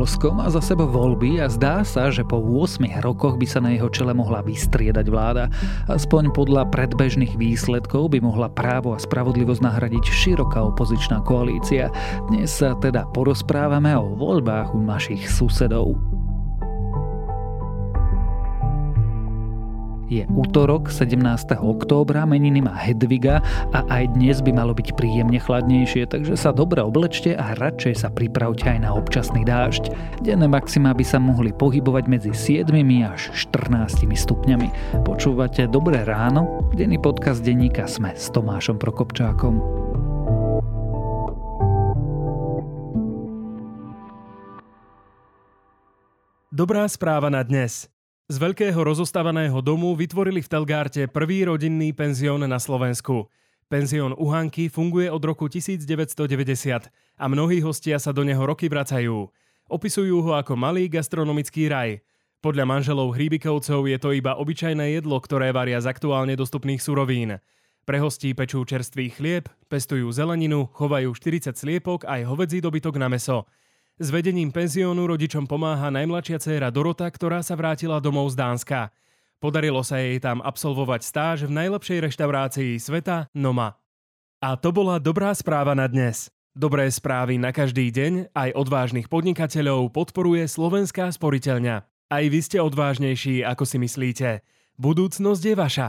Polsko má za sebou voľby a zdá sa, že po 8 rokoch by sa na jeho čele mohla vystriedať vláda. Aspoň podľa predbežných výsledkov by mohla právo a spravodlivosť nahradiť široká opozičná koalícia. Dnes sa teda porozprávame o voľbách u našich susedov. Je útorok 17. októbra, meniny má Hedviga a aj dnes by malo byť príjemne chladnejšie, takže sa dobre oblečte a radšej sa pripravte aj na občasný dážď. Denné maxima by sa mohli pohybovať medzi 7 až 14 stupňami. Počúvate Dobré ráno? Denný podcast denníka Sme s Tomášom Prokopčákom. Dobrá správa na dnes. Z veľkého rozostávaného domu vytvorili v Telgárte prvý rodinný penzión na Slovensku. Penzión Uhanky funguje od roku 1990 a mnohí hostia sa do neho roky vracajú. Opisujú ho ako malý gastronomický raj. Podľa manželov Hríbikovcov je to iba obyčajné jedlo, ktoré varia z aktuálne dostupných surovín. Pre hostí pečú čerstvý chlieb, pestujú zeleninu, chovajú 40 sliepok aj hovedzí dobytok na meso – s vedením penziónu rodičom pomáha najmladšia dcéra Dorota, ktorá sa vrátila domov z Dánska. Podarilo sa jej tam absolvovať stáž v najlepšej reštaurácii sveta Noma. A to bola dobrá správa na dnes. Dobré správy na každý deň aj odvážnych podnikateľov podporuje Slovenská sporiteľňa. Aj vy ste odvážnejší, ako si myslíte. Budúcnosť je vaša.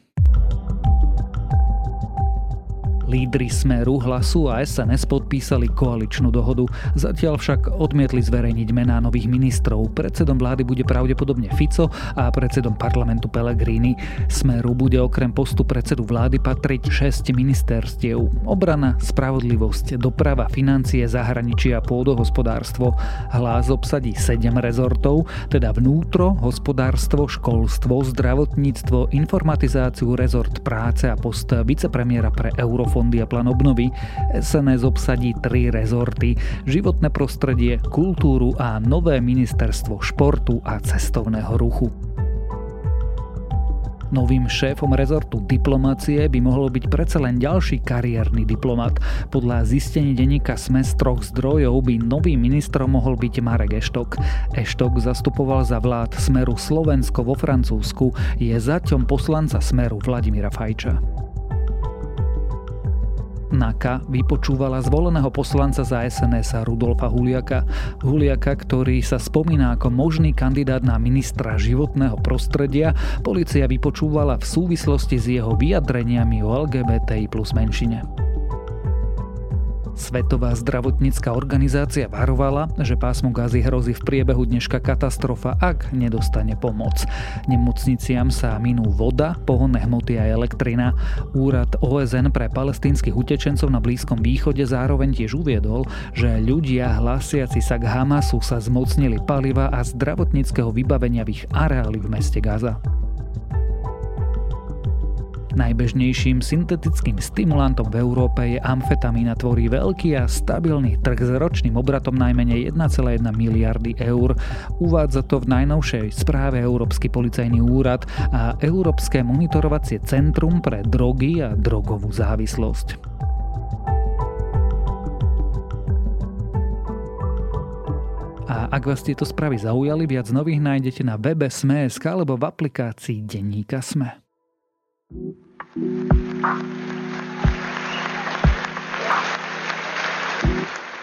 Lídry Smeru, Hlasu a SNS podpísali koaličnú dohodu. Zatiaľ však odmietli zverejniť mená nových ministrov. Predsedom vlády bude pravdepodobne Fico a predsedom parlamentu Pellegrini. Smeru bude okrem postu predsedu vlády patriť 6 ministerstiev. Obrana, spravodlivosť, doprava, financie, zahraničie a pôdohospodárstvo. Hlas obsadí 7 rezortov, teda vnútro, hospodárstvo, školstvo, zdravotníctvo, informatizáciu, rezort práce a post vicepremiera pre Eurofond fondy a plán obnovy, SNS obsadí tri rezorty, životné prostredie, kultúru a nové ministerstvo športu a cestovného ruchu. Novým šéfom rezortu diplomácie by mohol byť predsa len ďalší kariérny diplomat. Podľa zistení denníka SME z troch zdrojov by novým ministrom mohol byť Marek Eštok. Eštok zastupoval za vlád Smeru Slovensko vo Francúzsku, je zaťom poslanca Smeru Vladimíra Fajča. NAKA vypočúvala zvoleného poslanca za SNS Rudolfa Huliaka. Huliaka, ktorý sa spomína ako možný kandidát na ministra životného prostredia, policia vypočúvala v súvislosti s jeho vyjadreniami o LGBTI plus menšine. Svetová zdravotnícka organizácia varovala, že pásmu gazy hrozí v priebehu dneška katastrofa, ak nedostane pomoc. Nemocniciam sa minú voda, pohonné hmoty a elektrina. Úrad OSN pre palestínskych utečencov na Blízkom východe zároveň tiež uviedol, že ľudia hlasiaci sa k Hamasu sa zmocnili paliva a zdravotníckého vybavenia v ich areáli v meste Gaza. Najbežnejším syntetickým stimulantom v Európe je amfetamína, tvorí veľký a stabilný trh s ročným obratom najmenej 1,1 miliardy eur. Uvádza to v najnovšej správe Európsky policajný úrad a Európske monitorovacie centrum pre drogy a drogovú závislosť. A ak vás tieto správy zaujali, viac nových nájdete na webe Sme.sk alebo v aplikácii Denníka Sme. Música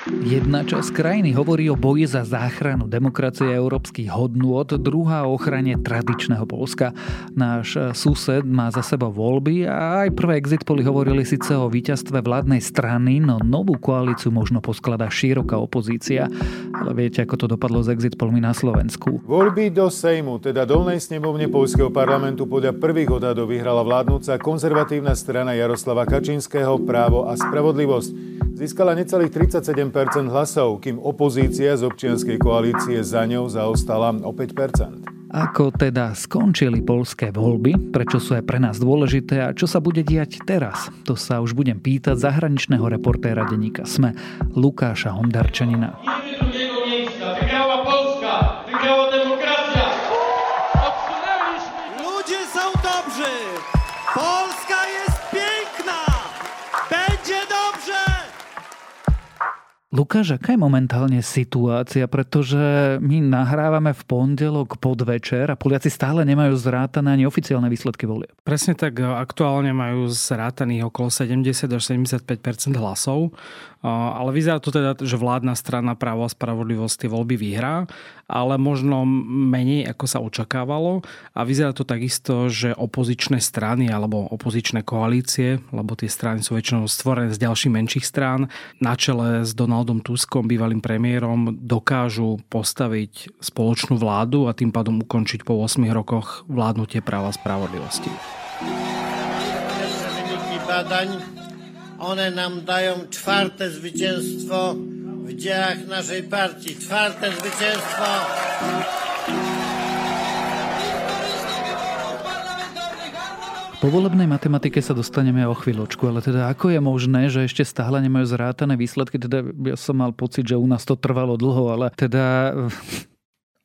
Jedna časť krajiny hovorí o boji za záchranu demokracie európskych hodnôt, druhá o ochrane tradičného Polska. Náš sused má za sebou voľby a aj prvé exit poli hovorili síce o víťazstve vládnej strany, no novú koalíciu možno poskladá široká opozícia. Ale viete, ako to dopadlo z exit polmi na Slovensku. Voľby do Sejmu, teda dolnej snemovne Polského parlamentu podľa prvých odhadov vyhrala vládnúca konzervatívna strana Jaroslava Kačinského právo a spravodlivosť získala necelých 37% hlasov, kým opozícia z občianskej koalície za ňou zaostala o 5% Ako teda skončili polské voľby, prečo sú aj pre nás dôležité a čo sa bude diať teraz? To sa už budem pýtať zahraničného reportéra denníka SME Lukáša Hondarčanina. Lukáš, aká je momentálne situácia? Pretože my nahrávame v pondelok podvečer a Poliaci stále nemajú zrátané ani oficiálne výsledky volieb. Presne tak, aktuálne majú zrátaných okolo 70 až 75% hlasov, ale vyzerá to teda, že vládna strana právo a spravodlivosť tie voľby vyhrá, ale možno menej ako sa očakávalo a vyzerá to takisto, že opozičné strany alebo opozičné koalície, lebo tie strany sú väčšinou stvorené z ďalších menších strán, na čele s Donald Donaldom Tuskom, bývalým premiérom, dokážu postaviť spoločnú vládu a tým pádom ukončiť po 8 rokoch vládnutie práva spravodlivosti. badań, one nam dają czwarte zwycięstwo w dziejach naszej partii. Czwarte zwycięstwo Po volebnej matematike sa dostaneme o chvíľočku, ale teda ako je možné, že ešte stále nemajú zrátané výsledky? Teda ja som mal pocit, že u nás to trvalo dlho, ale teda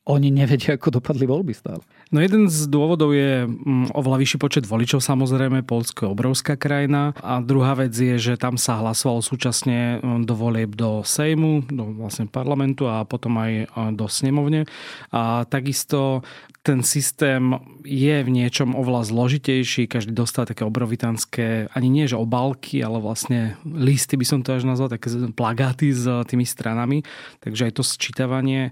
oni nevedia, ako dopadli voľby stále. No jeden z dôvodov je mm, oveľa vyšší počet voličov, samozrejme, Polsko je obrovská krajina a druhá vec je, že tam sa hlasovalo súčasne mm, do volieb do Sejmu, do vlastne parlamentu a potom aj do snemovne. A takisto ten systém je v niečom oveľa zložitejší, každý dostal také obrovitanské, ani nie že obálky, ale vlastne listy by som to až nazval, také plagáty s tými stranami, takže aj to sčítavanie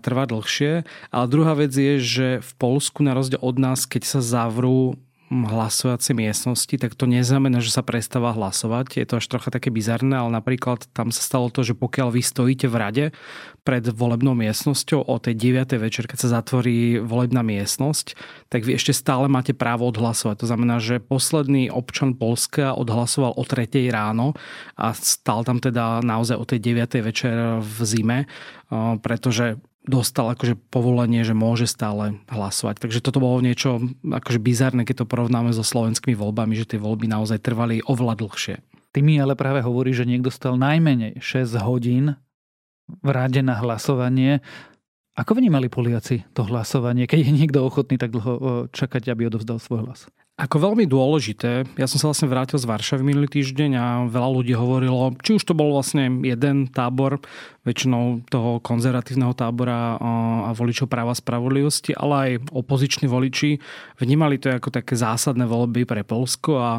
trvá dlhšie. Ale druhá vec je, že v Polsku na rozdiel od nás, keď sa zavrú hlasovacie miestnosti, tak to neznamená, že sa prestáva hlasovať. Je to až trocha také bizarné, ale napríklad tam sa stalo to, že pokiaľ vy stojíte v rade pred volebnou miestnosťou o tej 9. večer, keď sa zatvorí volebná miestnosť, tak vy ešte stále máte právo odhlasovať. To znamená, že posledný občan Polska odhlasoval o 3. ráno a stal tam teda naozaj o tej 9. večer v zime, pretože dostal akože povolenie, že môže stále hlasovať. Takže toto bolo niečo akože bizarné, keď to porovnáme so slovenskými voľbami, že tie voľby naozaj trvali oveľa dlhšie. Ty mi ale práve hovorí, že niekto stal najmenej 6 hodín v rade na hlasovanie. Ako vnímali Poliaci to hlasovanie, keď je niekto ochotný tak dlho čakať, aby odovzdal svoj hlas? Ako veľmi dôležité, ja som sa vlastne vrátil z Varšavy minulý týždeň a veľa ľudí hovorilo, či už to bol vlastne jeden tábor, väčšinou toho konzervatívneho tábora a voličov práva spravodlivosti, ale aj opoziční voliči vnímali to ako také zásadné voľby pre Polsko a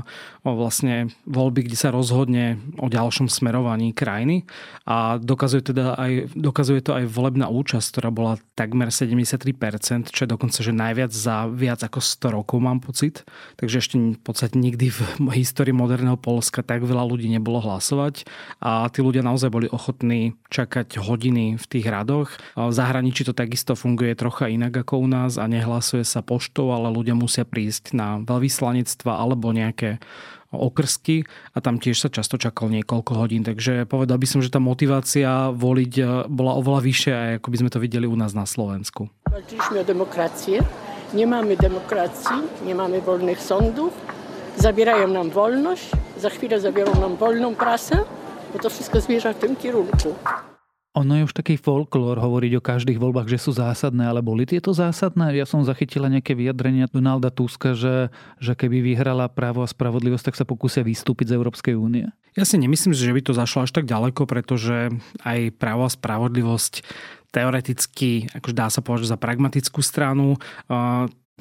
vlastne voľby, kde sa rozhodne o ďalšom smerovaní krajiny. A dokazuje, teda aj, dokazuje to aj volebná účasť, ktorá bola takmer 73%, čo je dokonca že najviac za viac ako 100 rokov mám pocit takže ešte v podstate nikdy v histórii moderného Polska tak veľa ľudí nebolo hlasovať a tí ľudia naozaj boli ochotní čakať hodiny v tých radoch. V zahraničí to takisto funguje trocha inak ako u nás a nehlasuje sa poštou, ale ľudia musia prísť na veľvyslanectva alebo nejaké okrsky a tam tiež sa často čakalo niekoľko hodín. Takže povedal by som, že tá motivácia voliť bola oveľa vyššia, ako by sme to videli u nás na Slovensku. Walczyliśmy o Nie mamy demokracji, nie mamy wolnych sądów, zabierają nam wolność, za chwilę zabiorą nam wolną prasę, bo to wszystko zmierza w tym kierunku. Ono je už taký folklór hovoriť o každých voľbách, že sú zásadné, ale boli tieto zásadné? Ja som zachytila nejaké vyjadrenia Donalda Tuska, že, že keby vyhrala právo a spravodlivosť, tak sa pokúsia vystúpiť z Európskej únie. Ja si nemyslím, že by to zašlo až tak ďaleko, pretože aj právo a spravodlivosť teoreticky, akože dá sa povedať za pragmatickú stranu,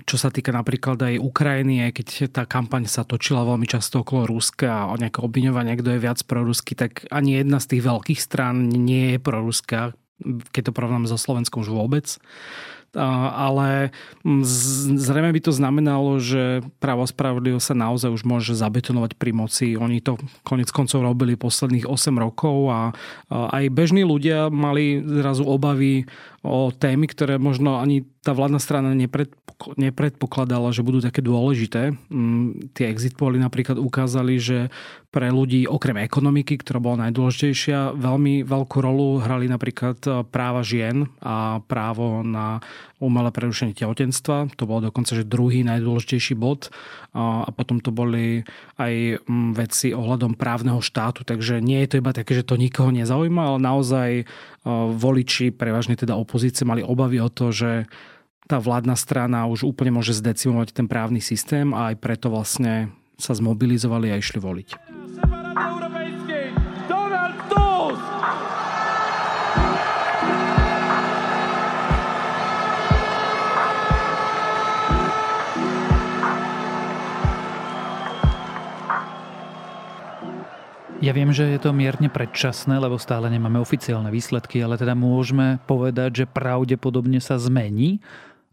čo sa týka napríklad aj Ukrajiny, aj keď tá kampaň sa točila veľmi často okolo Ruska a o nejaké obviňovanie, kto je viac prorusky, tak ani jedna z tých veľkých strán nie je proruská, keď to porovnáme so Slovenskom už vôbec ale zrejme by to znamenalo, že právo spravodlivosť sa naozaj už môže zabetonovať pri moci. Oni to konec koncov robili posledných 8 rokov a aj bežní ľudia mali zrazu obavy o témy, ktoré možno ani tá vládna strana nepredpokladala, že budú také dôležité. Mm, tie exit poly napríklad ukázali, že pre ľudí okrem ekonomiky, ktorá bola najdôležitejšia, veľmi veľkú rolu hrali napríklad e, práva žien a právo na umelé prerušenie tehotenstva. To bol dokonca že druhý najdôležitejší bod. A potom to boli aj mm, veci ohľadom právneho štátu. Takže nie je to iba také, že to nikoho nezaujíma, ale naozaj e, voliči, prevažne teda opozície, mali obavy o to, že tá vládna strana už úplne môže zdecimovať ten právny systém a aj preto vlastne sa zmobilizovali a išli voliť. Ja viem, že je to mierne predčasné, lebo stále nemáme oficiálne výsledky, ale teda môžeme povedať, že pravdepodobne sa zmení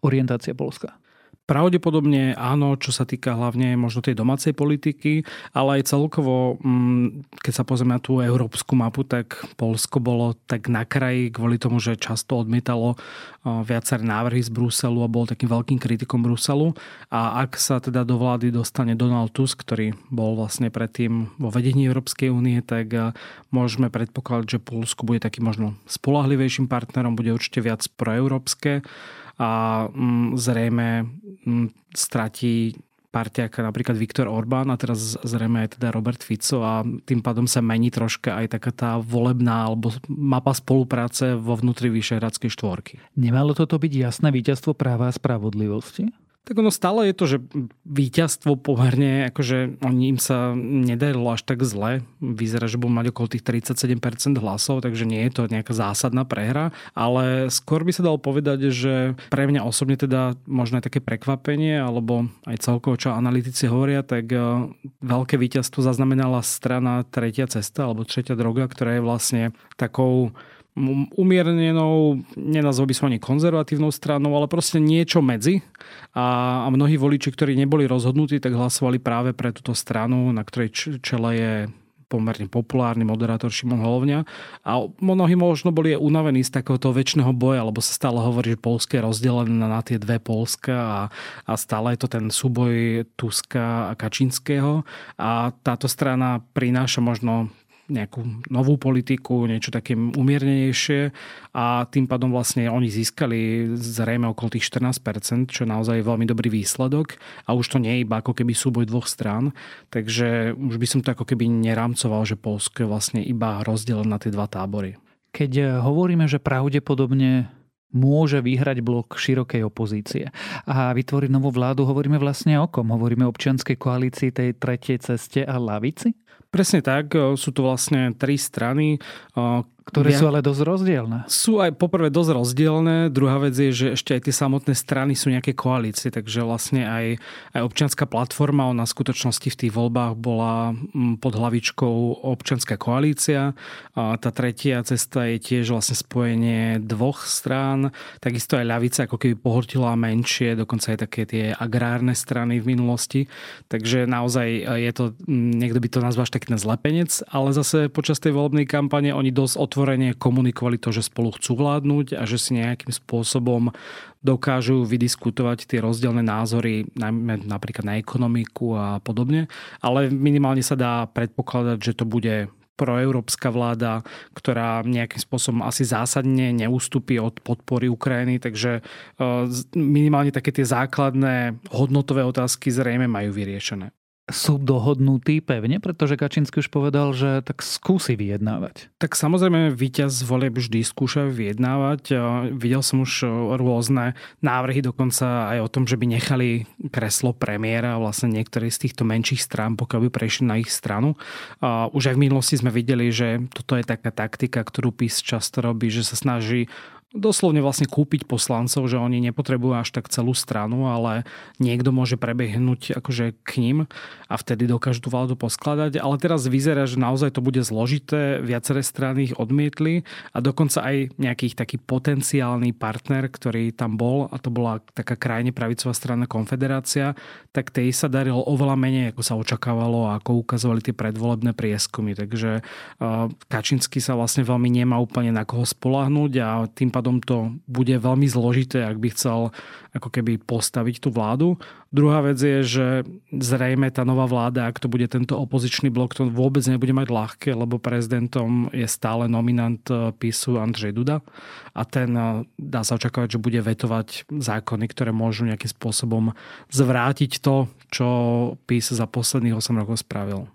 orientácia Polska. Pravdepodobne áno, čo sa týka hlavne možno tej domácej politiky, ale aj celkovo, mm, keď sa pozrieme na tú európsku mapu, tak Polsko bolo tak na kraji kvôli tomu, že často odmietalo viaceré návrhy z Bruselu a bol takým veľkým kritikom Bruselu. A ak sa teda do vlády dostane Donald Tusk, ktorý bol vlastne predtým vo vedení Európskej únie, tak môžeme predpokladať, že Polsko bude takým možno spolahlivejším partnerom, bude určite viac proeurópske a mm, zrejme mm, stratí partiak napríklad Viktor Orbán a teraz zrejme aj teda Robert Fico a tým pádom sa mení troška aj taká tá volebná alebo mapa spolupráce vo vnútri Vyšehradskej štvorky. Nemalo toto byť jasné víťazstvo práva a spravodlivosti? Tak ono stále je to, že víťazstvo pomerne, akože oni im sa nedarilo až tak zle. Vyzerá, že budú mať okolo tých 37% hlasov, takže nie je to nejaká zásadná prehra. Ale skôr by sa dalo povedať, že pre mňa osobne teda možno aj také prekvapenie, alebo aj celkovo, čo analytici hovoria, tak e, veľké víťazstvo zaznamenala strana Tretia cesta, alebo Tretia droga, ktorá je vlastne takou umiernenou, nenazval by som ani konzervatívnou stranou, ale proste niečo medzi. A, a mnohí voliči, ktorí neboli rozhodnutí, tak hlasovali práve pre túto stranu, na ktorej čele je pomerne populárny moderátor Šimon Holovňa. A mnohí možno boli unavení z takéhoto väčšného boja, lebo sa stále hovorí, že Polské je rozdelené na tie dve Polska a, a stále je to ten súboj Tuska a Kačinského. A táto strana prináša možno nejakú novú politiku, niečo také umiernenejšie a tým pádom vlastne oni získali zrejme okolo tých 14%, čo naozaj je veľmi dobrý výsledok a už to nie je iba ako keby súboj dvoch strán, takže už by som to ako keby nerámcoval, že Polsko je vlastne iba rozdelené na tie dva tábory. Keď hovoríme, že pravdepodobne môže vyhrať blok širokej opozície a vytvoriť novú vládu, hovoríme vlastne o kom? Hovoríme o občianskej koalícii tej tretej ceste a lavici? Presne tak, sú to vlastne tri strany, ktoré sú ale dosť rozdielne. Sú aj poprvé dosť rozdielne. Druhá vec je, že ešte aj tie samotné strany sú nejaké koalície, takže vlastne aj, aj občianská platforma, ona v skutočnosti v tých voľbách bola mm, pod hlavičkou občianská koalícia. A tá tretia cesta je tiež vlastne spojenie dvoch strán. Takisto aj ľavica ako keby pohortila menšie, dokonca aj také tie agrárne strany v minulosti. Takže naozaj je to, mm, niekto by to nazval až taký zlepenec, ale zase počas tej volebnej kampane oni dosť otvorene komunikovali to, že spolu chcú vládnuť a že si nejakým spôsobom dokážu vydiskutovať tie rozdielne názory, najmä napríklad na ekonomiku a podobne. Ale minimálne sa dá predpokladať, že to bude proeurópska vláda, ktorá nejakým spôsobom asi zásadne neústupí od podpory Ukrajiny, takže e, minimálne také tie základné hodnotové otázky zrejme majú vyriešené sú dohodnutí pevne, pretože Kačínsky už povedal, že tak skúsi vyjednávať. Tak samozrejme víťaz volieb vždy skúša vyjednávať. Videl som už rôzne návrhy dokonca aj o tom, že by nechali kreslo premiéra vlastne niektoré z týchto menších strán, pokiaľ by prešli na ich stranu. Už aj v minulosti sme videli, že toto je taká taktika, ktorú PIS často robí, že sa snaží doslovne vlastne kúpiť poslancov, že oni nepotrebujú až tak celú stranu, ale niekto môže prebehnúť akože k ním a vtedy dokážu tú vládu poskladať. Ale teraz vyzerá, že naozaj to bude zložité, viaceré strany ich odmietli a dokonca aj nejaký taký potenciálny partner, ktorý tam bol a to bola taká krajne pravicová strana Konfederácia, tak tej sa darilo oveľa menej, ako sa očakávalo a ako ukazovali tie predvolebné prieskumy. Takže Kačinsky sa vlastne veľmi nemá úplne na koho spolahnúť a tým pádom pádom to bude veľmi zložité, ak by chcel ako keby postaviť tú vládu. Druhá vec je, že zrejme tá nová vláda, ak to bude tento opozičný blok, to vôbec nebude mať ľahké, lebo prezidentom je stále nominant eh, PISu Andrzej Duda a ten eh, dá sa očakávať, že bude vetovať zákony, ktoré môžu nejakým spôsobom zvrátiť to, čo PIS za posledných 8 rokov spravil.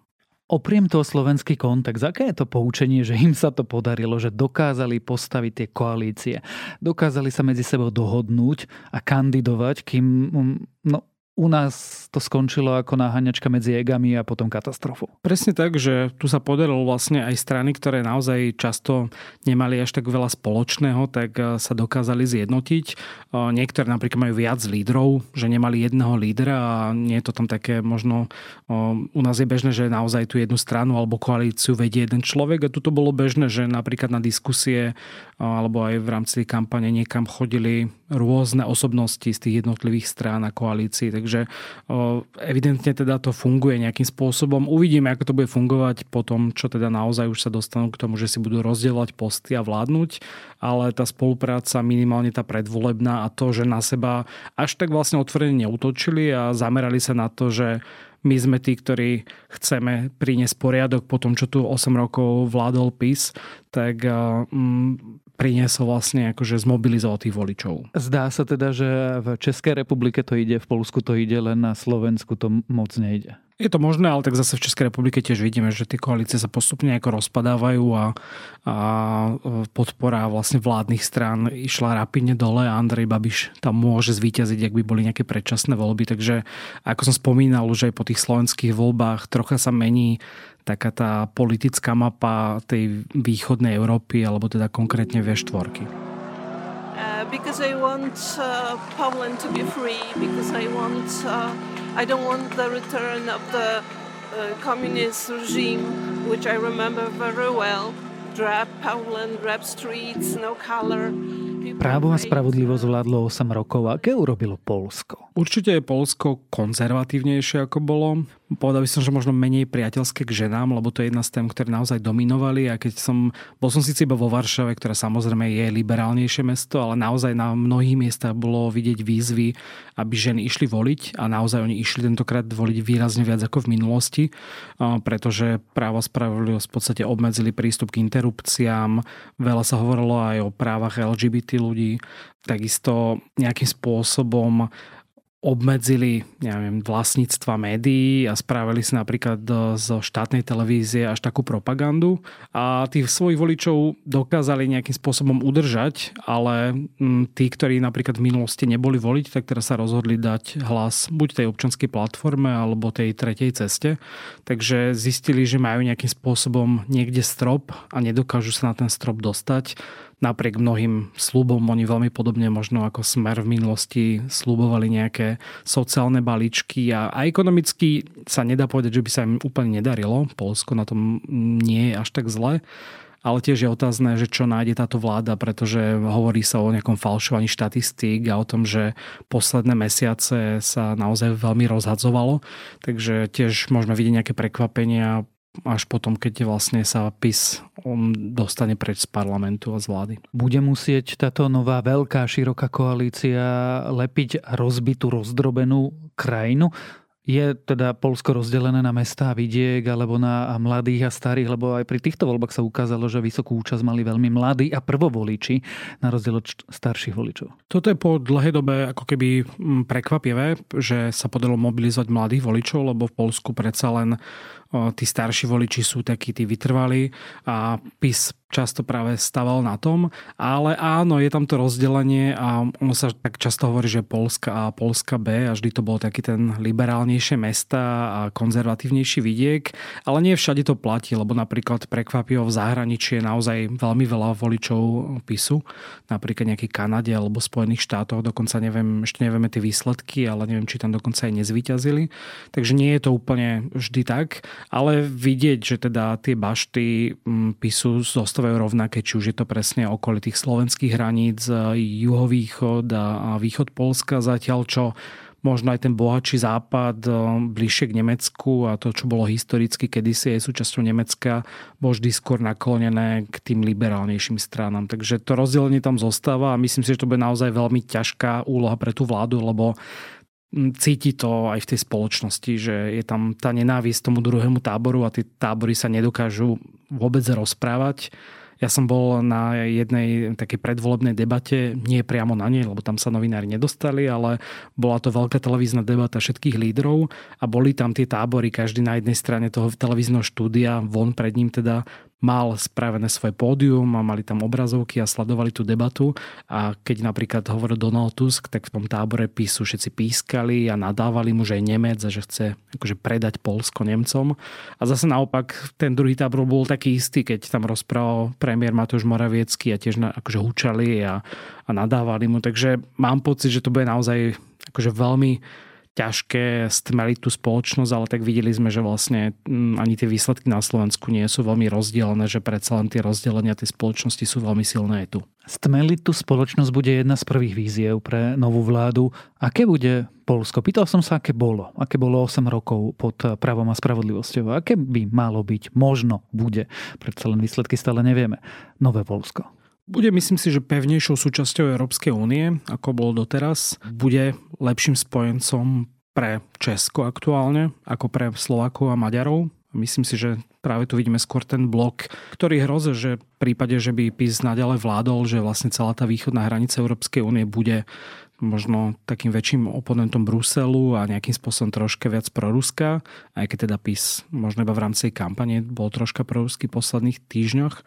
Opriem toho slovenský kontext, aké je to poučenie, že im sa to podarilo, že dokázali postaviť tie koalície, dokázali sa medzi sebou dohodnúť a kandidovať, kým mm, no, u nás to skončilo ako naháňačka medzi egami a potom katastrofu. Presne tak, že tu sa podarilo vlastne aj strany, ktoré naozaj často nemali až tak veľa spoločného, tak e, sa dokázali zjednotiť. E, niektoré napríklad majú viac lídrov, že nemali jedného lídra a nie je to tam také možno... E, u nás je bežné, že naozaj tu jednu stranu alebo koalíciu vedie jeden človek a tu to bolo bežné, že napríklad na diskusie alebo aj v rámci kampane niekam chodili rôzne osobnosti z tých jednotlivých strán a koalícií. Takže evidentne teda to funguje nejakým spôsobom. Uvidíme, ako to bude fungovať po tom, čo teda naozaj už sa dostanú k tomu, že si budú rozdielovať posty a vládnuť, ale tá spolupráca, minimálne tá predvolebná a to, že na seba až tak vlastne otvorene neutočili a zamerali sa na to, že my sme tí, ktorí chceme priniesť poriadok po tom, čo tu 8 rokov vládol PIS, tak mm, priniesol vlastne akože zmobilizoval tých voličov. Zdá sa teda, že v Českej republike to ide, v Polsku to ide, len na Slovensku to moc nejde. Je to možné, ale tak zase v Českej republike tiež vidíme, že tie koalície sa postupne ako rozpadávajú a, a podpora vlastne vládnych strán išla rapidne dole a Andrej Babiš tam môže zvíťaziť, ak by boli nejaké predčasné voľby. Takže ako som spomínal už aj po tých slovenských voľbách, trocha sa mení taká tá politická mapa tej východnej Európy, alebo teda konkrétne V4. Uh, because I want uh, Poland to be free, because I want uh, I don't want the return of the uh, communist regime, which I remember very well. Drab Poland, drab streets, no color. Právo a spravodlivosť vládlo 8 rokov. Aké urobilo Polsko? Určite je Polsko konzervatívnejšie ako bolo. Povedal by som, že možno menej priateľské k ženám, lebo to je jedna z tém, ktoré naozaj dominovali. A keď som, bol som síce iba vo Varšave, ktorá samozrejme je liberálnejšie mesto, ale naozaj na mnohých miestach bolo vidieť výzvy, aby ženy išli voliť a naozaj oni išli tentokrát voliť výrazne viac ako v minulosti, pretože právo spravodlivosť v podstate obmedzili prístup k interrupciám. Veľa sa hovorilo aj o právach LGBT ľudí. Takisto nejakým spôsobom obmedzili neviem, vlastníctva médií a spravili si napríklad zo štátnej televízie až takú propagandu a tých svojich voličov dokázali nejakým spôsobom udržať, ale mm, tí, ktorí napríklad v minulosti neboli voliť, tak teraz sa rozhodli dať hlas buď tej občanskej platforme alebo tej tretej ceste. Takže zistili, že majú nejakým spôsobom niekde strop a nedokážu sa na ten strop dostať napriek mnohým slúbom, oni veľmi podobne možno ako Smer v minulosti slúbovali nejaké sociálne balíčky a, a ekonomicky sa nedá povedať, že by sa im úplne nedarilo. Polsko na tom nie je až tak zle. Ale tiež je otázne, že čo nájde táto vláda, pretože hovorí sa o nejakom falšovaní štatistík a o tom, že posledné mesiace sa naozaj veľmi rozhadzovalo. Takže tiež môžeme vidieť nejaké prekvapenia až potom, keď vlastne sa PIS um, dostane preč z parlamentu a z vlády. Bude musieť táto nová veľká, široká koalícia lepiť rozbitú, rozdrobenú krajinu? Je teda Polsko rozdelené na mesta a vidiek alebo na mladých a starých, lebo aj pri týchto voľbách sa ukázalo, že vysokú účasť mali veľmi mladí a prvovoliči na rozdiel od starších voličov. Toto je po dlhej dobe ako keby mm, prekvapivé, že sa podarilo mobilizovať mladých voličov, lebo v Polsku predsa len tí starší voliči sú takí tí vytrvalí a PIS často práve staval na tom, ale áno, je tam to rozdelenie a ono sa tak často hovorí, že Polska A, Polska B a vždy to bol taký ten liberálnejšie mesta a konzervatívnejší vidiek, ale nie všade to platí, lebo napríklad prekvapivo v zahraničí je naozaj veľmi veľa voličov PISu, napríklad nejaký Kanade alebo Spojených štátoch, dokonca neviem, ešte nevieme tie výsledky, ale neviem, či tam dokonca aj nezvíťazili. Takže nie je to úplne vždy tak, ale vidieť, že teda tie bašty mm, PISu zostali zostávajú rovnaké, či už je to presne okolí tých slovenských hraníc, e, juhovýchod a východ Polska, zatiaľ čo možno aj ten bohatší západ e, bližšie k Nemecku a to, čo bolo historicky kedysi aj súčasťou Nemecka, bolo vždy skôr naklonené k tým liberálnejším stranám. Takže to rozdelenie tam zostáva a myslím si, že to bude naozaj veľmi ťažká úloha pre tú vládu, lebo cíti to aj v tej spoločnosti, že je tam tá nenávisť tomu druhému táboru a tie tábory sa nedokážu vôbec rozprávať. Ja som bol na jednej takej predvolebnej debate, nie priamo na nej, lebo tam sa novinári nedostali, ale bola to veľká televízna debata všetkých lídrov a boli tam tie tábory, každý na jednej strane toho televízneho štúdia, von pred ním teda mal spravené svoje pódium a mali tam obrazovky a sledovali tú debatu a keď napríklad hovoril Donald Tusk, tak v tom tábore písu všetci pískali a nadávali mu, že je Nemec a že chce akože predať Polsko Nemcom. A zase naopak ten druhý tábor bol taký istý, keď tam rozprával premiér Matúš Moraviecký a tiež na, akože húčali a, a nadávali mu. Takže mám pocit, že to bude naozaj akože veľmi ťažké stmeliť tú spoločnosť, ale tak videli sme, že vlastne mm, ani tie výsledky na Slovensku nie sú veľmi rozdielne, že predsa len tie rozdelenia tej spoločnosti sú veľmi silné aj tu. Stmeliť tú spoločnosť bude jedna z prvých víziev pre novú vládu. Aké bude Polsko? Pýtal som sa, aké bolo. Aké bolo 8 rokov pod pravom a spravodlivosťou. Aké by malo byť? Možno bude. Predsa len výsledky stále nevieme. Nové Polsko. Bude, myslím si, že pevnejšou súčasťou Európskej únie, ako bolo doteraz. Bude lepším spojencom pre Česko aktuálne, ako pre Slovakov a Maďarov. Myslím si, že práve tu vidíme skôr ten blok, ktorý hrozí, že v prípade, že by PIS naďalej vládol, že vlastne celá tá východná hranica Európskej únie bude možno takým väčším oponentom Bruselu a nejakým spôsobom troška viac proruská, aj keď teda PIS možno iba v rámci kampane bol troška prorusky v posledných týždňoch,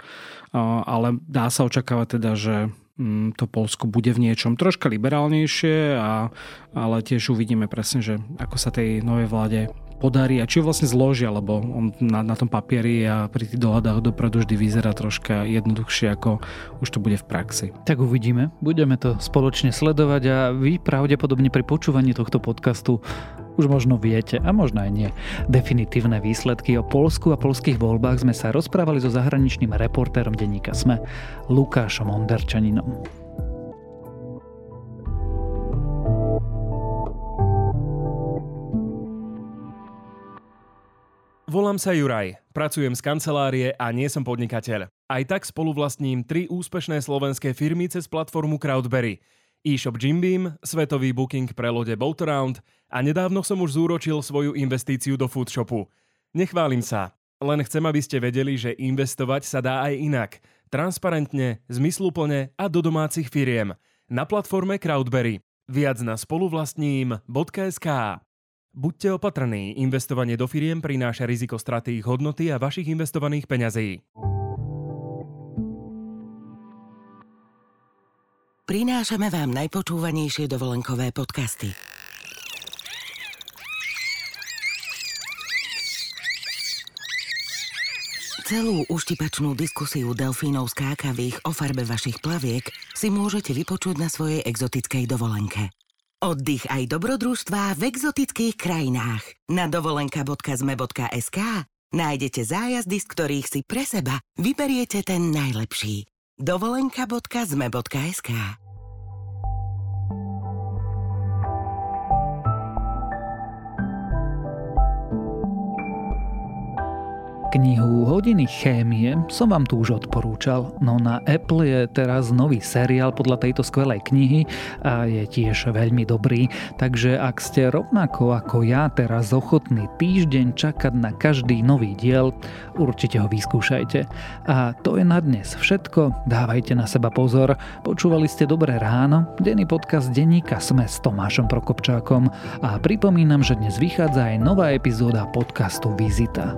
ale dá sa očakávať teda, že mm, to Polsko bude v niečom troška liberálnejšie, a, ale tiež uvidíme presne, že ako sa tej novej vláde podarí a či ho vlastne zložia, lebo on na, na tom papieri a pri tých dohadách dopredu vždy vyzerá troška jednoduchšie, ako už to bude v praxi. Tak uvidíme, budeme to spoločne sledovať a vy pravdepodobne pri počúvaní tohto podcastu už možno viete, a možno aj nie. Definitívne výsledky o Polsku a polských voľbách sme sa rozprávali so zahraničným reportérom denníka SME, Lukášom Onderčaninom. Volám sa Juraj, pracujem z kancelárie a nie som podnikateľ. Aj tak spoluvlastním tri úspešné slovenské firmy cez platformu Crowdberry. E-shop Jimbeam, svetový booking pre lode Boataround a nedávno som už zúročil svoju investíciu do foodshopu. Nechválim sa, len chcem, aby ste vedeli, že investovať sa dá aj inak. Transparentne, zmysluplne a do domácich firiem. Na platforme Crowdberry. Viac na spoluvlastním.sk Buďte opatrní, investovanie do firiem prináša riziko straty ich hodnoty a vašich investovaných peňazí. Prinášame vám najpočúvanejšie dovolenkové podcasty. Celú uštipačnú diskusiu delfínov skákavých o farbe vašich plaviek si môžete vypočuť na svojej exotickej dovolenke. Oddych aj dobrodružstvá v exotických krajinách. Na dovolenka.zme.sk nájdete zájazdy, z ktorých si pre seba vyberiete ten najlepší. dovolenka.zme.sk Knihu Hodiny chémie som vám tu už odporúčal, no na Apple je teraz nový seriál podľa tejto skvelej knihy a je tiež veľmi dobrý, takže ak ste rovnako ako ja teraz ochotní týždeň čakať na každý nový diel, určite ho vyskúšajte. A to je na dnes všetko, dávajte na seba pozor, počúvali ste Dobré ráno, denný podcast denníka Sme s Tomášom Prokopčákom. A pripomínam, že dnes vychádza aj nová epizóda podcastu Vizita.